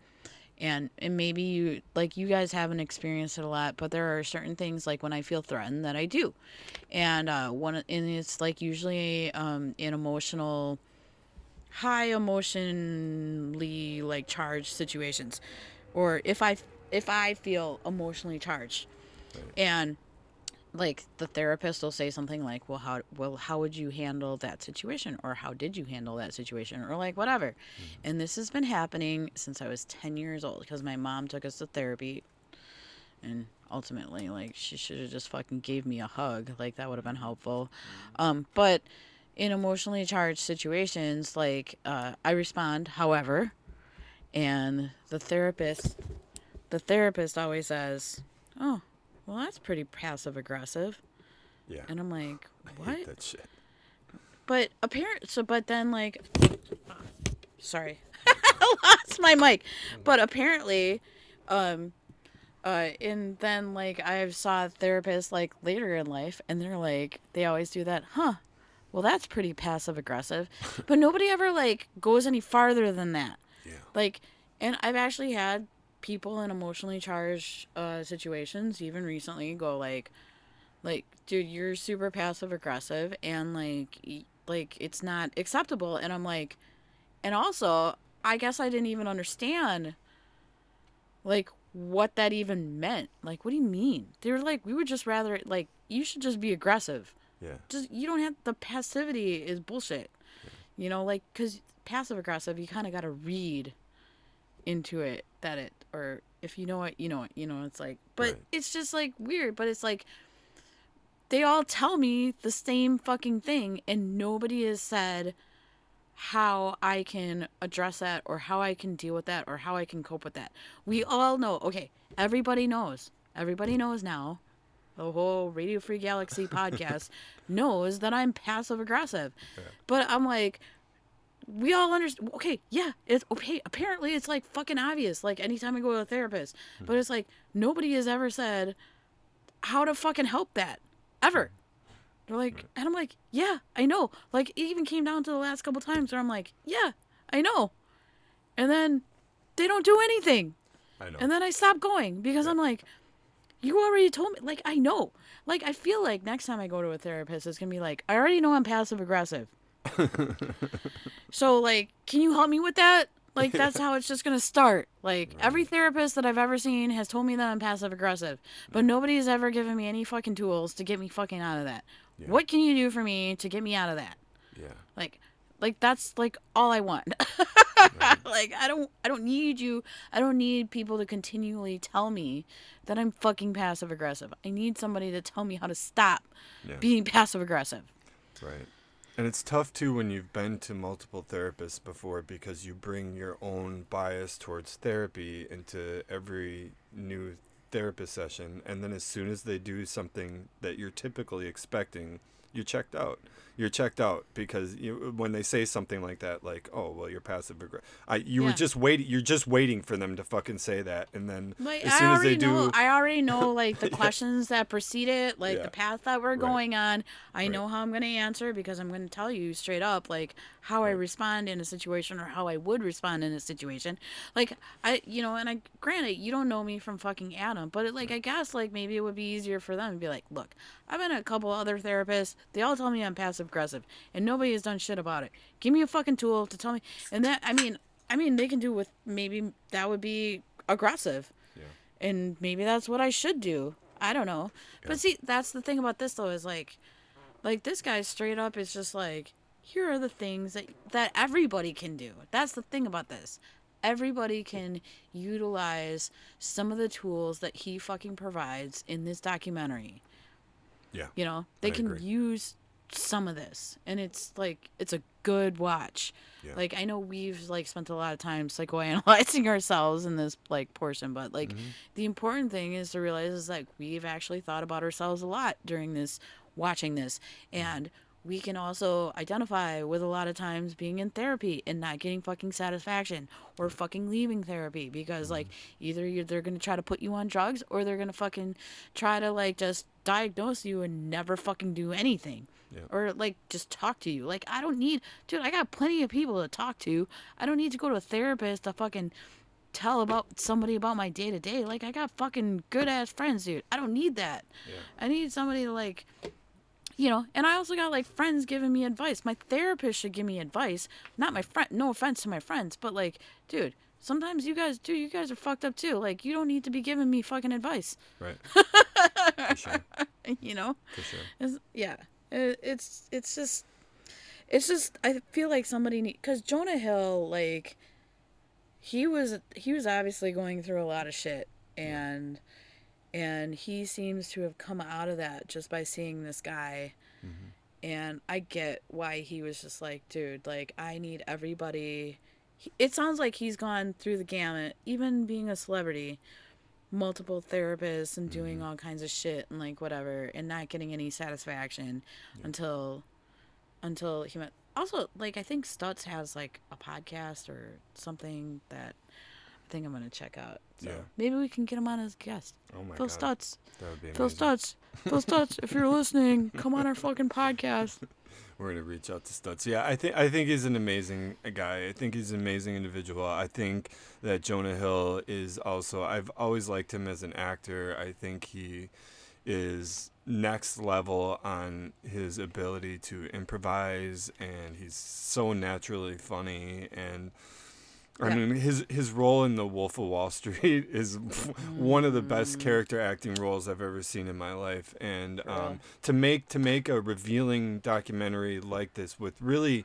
and and maybe you like you guys haven't experienced it a lot but there are certain things like when i feel threatened that i do and uh one and it's like usually um in emotional high emotionally like charged situations or if i if i feel emotionally charged and like the therapist will say something like well how well how would you handle that situation? Or how did you handle that situation? Or like whatever. And this has been happening since i was 10 years old because my mom took us to therapy. And ultimately like she should have just fucking gave me a hug. Like that would have been helpful. Um but in emotionally charged situations like uh, i respond however and the therapist the therapist always says oh well that's pretty passive aggressive yeah. And i'm like I what? that shit. But apparent so but then like sorry. I lost my mic. But apparently um uh and then like i've saw therapists like later in life and they're like they always do that huh well that's pretty passive aggressive but nobody ever like goes any farther than that. Yeah. Like and i've actually had people in emotionally charged uh situations even recently go like like dude you're super passive aggressive and like y- like it's not acceptable. And i'm like and also i guess i didn't even understand like what that even meant. Like what do you mean? They were like we would just rather like you should just be aggressive. Yeah. Just you don't have the passivity is bullshit. You know like because passive aggressive you kind of got to read into it that it or if you know it you know it you know it's like but Right. it's just like weird but it's like they all tell me the same fucking thing and nobody has said how I can address that or how I can deal with that or how I can cope with that. We all know. Okay, everybody knows. Everybody knows now. The whole Radio Free Galaxy podcast knows that I'm passive aggressive. But I'm like we all understand. Okay, yeah, it's okay. Apparently, it's like fucking obvious. Like anytime I go to a therapist, hmm. but it's like nobody has ever said how to fucking help that ever. Hmm. They're like, and I'm like, yeah, I know. Like it even came down to the last couple times where I'm like, yeah, I know, and then they don't do anything. I know. And then I stopped going because I'm like, you already told me. Like, I know. Like, I feel like next time I go to a therapist, it's going to be like, I already know I'm passive aggressive. so, like, can you help me with that? Like, that's how it's just going to start. Like, every therapist that I've ever seen has told me that I'm passive aggressive, but nobody's ever given me any fucking tools to get me fucking out of that. What can you do for me to get me out of that? yeah. like like that's like all i want like i don't i don't need you i don't need people to continually tell me that i'm fucking passive aggressive i need somebody to tell me how to stop Yeah. being passive aggressive Right. And it's tough too when you've been to multiple therapists before because you bring your own bias towards therapy into every new therapist session. And then as soon as they do something that you're typically expecting, you're checked out. You're checked out because you, when they say something like that, like, "Oh, well, you're passive aggressive," I you were just waiting. You're just waiting for them to fucking say that, and then like as i soon as already they know do, i already know like the questions that precede it like Yeah. the path that we're Right. going on i Right. know how i'm going to answer because i'm going to tell you straight up like how i respond in a situation or how i would respond in a situation like i you know and i granted you don't know me from fucking adam but it, like i guess like maybe it would be easier for them to be like look i've been a couple other therapists they all tell me i'm passive aggressive and nobody has done shit about it give me a fucking tool to tell me and that i mean i mean they can do with maybe that would be aggressive and maybe that's what I should do. I don't know. But see, that's the thing about this though is like like this guy straight up is just like here are the things that that everybody can do. That's the thing about this. Everybody can utilize some of the tools that he fucking provides in this documentary. Yeah, You know, they I can agree. use some of this, and it's like it's a good watch. Yeah. Like I know we've like spent a lot of time psychoanalyzing ourselves in this like portion, but like Mm-hmm. the important thing is to realize is like we've actually thought about ourselves a lot during this watching this, Mm-hmm. We can also identify with a lot of times being in therapy and not getting fucking satisfaction or fucking leaving therapy because like Mm-hmm. either they're gonna try to put you on drugs or they're gonna fucking try to like just diagnose you and never fucking do anything Yeah. or like just talk to you like i don't need dude i got plenty of people to talk to i don't need to go to a therapist to fucking tell about somebody about my day to day like i got fucking good ass friends dude i don't need that Yeah. i need somebody to like you know and i also got like friends giving me advice. My therapist should give me advice. Not my friend no offense to my friends but like dude sometimes you guys do you guys are fucked up too. Like you don't need to be giving me fucking advice. Right. For sure. you know? For sure. it's, yeah. It, it's it's just it's just i feel like somebody need because jonah hill like he was he was obviously going through a lot of shit and and he seems to have come out of that just by seeing this guy. Mm-hmm. And i get why he was just like dude like i need everybody. It sounds like he's gone through the gamut even being a celebrity multiple therapists and doing mm-hmm. all kinds of shit and like whatever and not getting any satisfaction until until he met also like i think stutz has like a podcast or something that i think i'm gonna check out so Yeah. maybe we can get him on as a guest Oh my god. phil god. stutz That would be phil amazing. stutz phil stutz if you're listening come on our fucking podcast We're gonna reach out to Stutz. Yeah, I think I think he's an amazing guy. I think he's an amazing individual. I think that Jonah Hill is also. I've always liked him as an actor. I think he is next level on his ability to improvise, and he's so naturally funny. And I Yeah. mean, his his role in The Wolf of Wall Street is one of the best character acting roles I've ever seen in my life. And um, to make to make a revealing documentary like this with really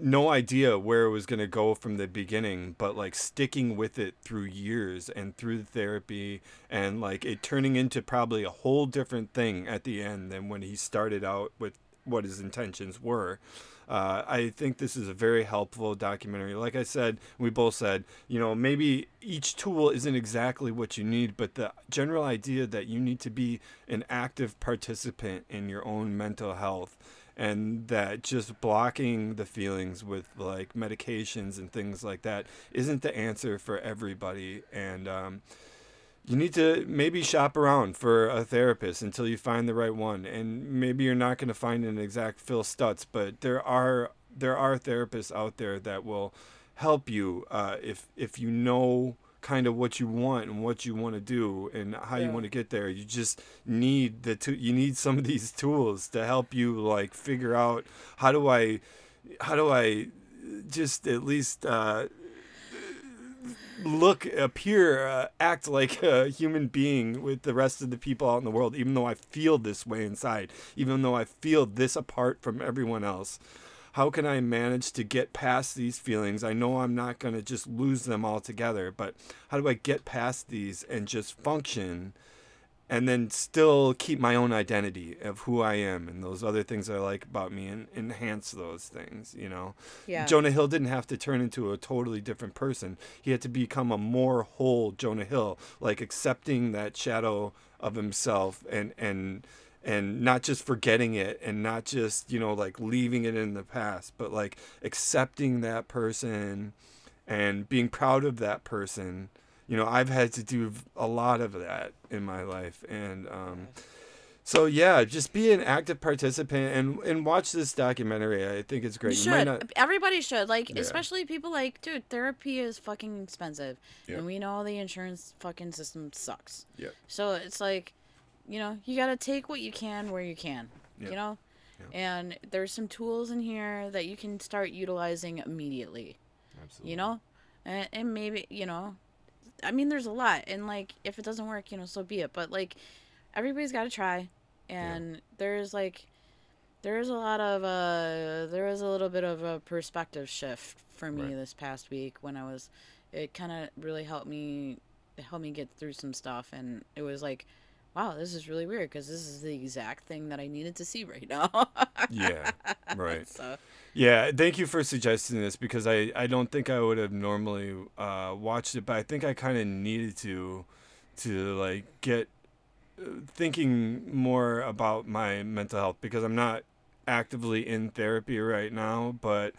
no idea where it was going to go from the beginning, but like sticking with it through years and through the therapy and like it turning into probably a whole different thing at the end than when he started out with what his intentions were. Uh, I think this is a very helpful documentary. Like I said, we both said, you know, maybe each tool isn't exactly what you need, but the general idea that you need to be an active participant in your own mental health and that just blocking the feelings with like medications and things like that isn't the answer for everybody and um, you need to maybe shop around for a therapist until you find the right one. And maybe you're not going to find an exact phil stutz but there are there are therapists out there that will help you uh, if if you know kind of what you want and what you want to do and how you want to get there. You just need the to- you need some of these tools to help you like figure out how do i how do i just at least uh look appear uh, act like a human being with the rest of the people out in the world even though i feel this way inside even though i feel this apart from everyone else. How can i manage to get past these feelings? I know i'm not going to just lose them altogether but how do i get past these and just function and then still keep my own identity of who I am and those other things I like about me and enhance those things, you know. Yeah. Jonah Hill didn't have to turn into a totally different person. He had to become a more whole Jonah Hill, like accepting that shadow of himself and and and not just forgetting it and not just, you know, like leaving it in the past, but like accepting that person and being proud of that person you know i've had to do a lot of that in my life and um, so yeah just be an active participant and and watch this documentary i think it's great You You might should. not- Everybody should. Like, Yeah. especially people like, dude, therapy is fucking expensive. Yeah. And we know the insurance fucking system sucks. Yeah. So it's like, you know, you got to take what you can where you can, Yeah. you know? And there's some tools in here that you can start utilizing immediately, Absolutely. you know? And, and maybe, you know, I mean, there's a lot. And, like, if it doesn't work, you know, so be it. But, like, everybody's got to try. And there's, like, there's a lot of uh there was a little bit of a perspective shift for me Right. this past week when I was it kind of really helped me it helped me get through some stuff and it was like wow this is really weird because this is the exact thing that I needed to see right now. Yeah right. So Yeah, thank you for suggesting this because I, I don't think I would have normally uh, watched it, but I think I kind of needed to to like get uh, thinking more about my mental health because I'm not actively in therapy right now, but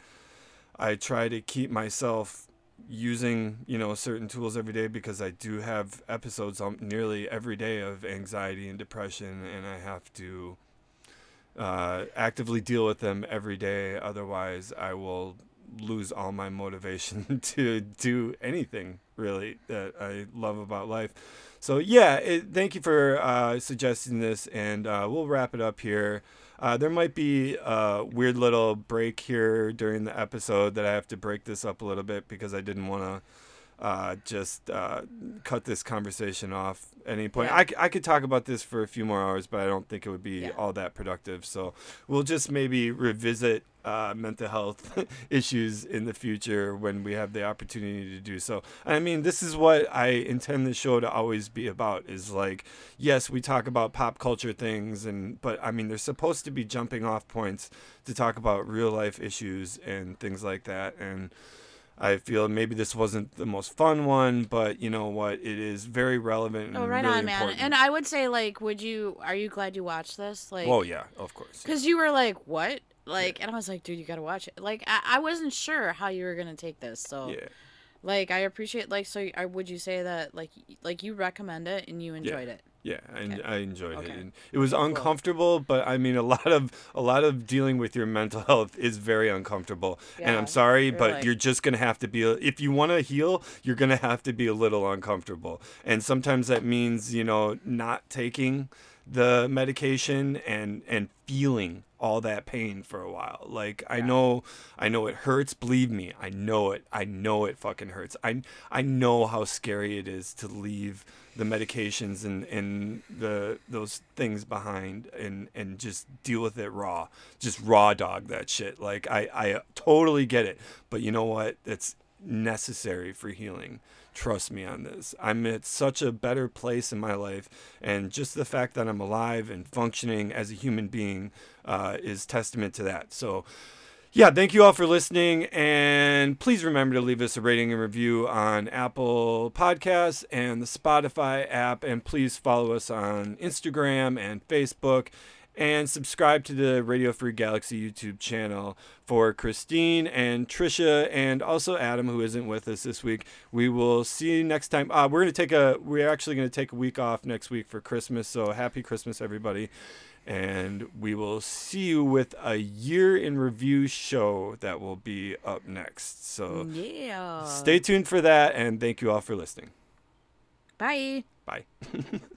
I try to keep myself using you know certain tools every day because I do have episodes on nearly every day of anxiety and depression, and I have to uh, actively deal with them every day. Otherwise, I will lose all my motivation to do anything really that I love about life. So yeah, it, thank you for uh, suggesting this, and uh, we'll wrap it up here. Uh, there might be a weird little break here during the episode that I have to break this up a little bit because I didn't want to uh, just uh, cut this conversation off at any point. Yeah. I, I could talk about this for a few more hours, but I don't think it would be Yeah. all that productive. So we'll just maybe revisit uh, mental health issues in the future when we have the opportunity to do so. I mean, this is what I intend the show to always be about is like, yes, we talk about pop culture things and but I mean, there's supposed to be jumping off points to talk about real life issues and things like that and I feel maybe this wasn't the most fun one, but you know what? It is very relevant oh, and oh right really on man important. and I would say like would you are you glad you watched this like oh yeah, of course. Because you were like, what? Like, and I was like, dude, you gotta watch it. Like, I, I wasn't sure how you were gonna take this, so Yeah. Like, I appreciate. Like, so I would you say that like, like you recommend it and you enjoyed it? Yeah, I, Okay. I enjoyed Okay. it. And it was uncomfortable, but I mean, a lot of a lot of dealing with your mental health is very uncomfortable. and I'm sorry, but really. you're just gonna have to be. If you want to heal, you're gonna have to be a little uncomfortable. And sometimes that means you know not taking the medication and and feeling all that pain for a while. Like I know I know it hurts, believe me. I know it. I know it fucking hurts. I I know how scary it is to leave the medications and, and the those things behind and and just deal with it raw. Just raw dog that shit. Like I I totally get it. But you know what? It's necessary for healing. Trust me on this. I'm at such a better place in my life, and just the fact that I'm alive and functioning as a human being uh, is testament to that. So, yeah, thank you all for listening. And please remember to leave us a rating and review on Apple Podcasts and the Spotify app. And please follow us on Instagram and Facebook. And subscribe to the Radio Free Galaxy YouTube channel for Christine and Trisha and also Adam, who isn't with us this week. We will see you next time. Uh, we're gonna take a. We're actually gonna take a week off next week for Christmas. So happy Christmas, everybody! and we will see you with a year in review show that will be up next. So Yeah. stay tuned for that, and thank you all for listening. Bye. Bye.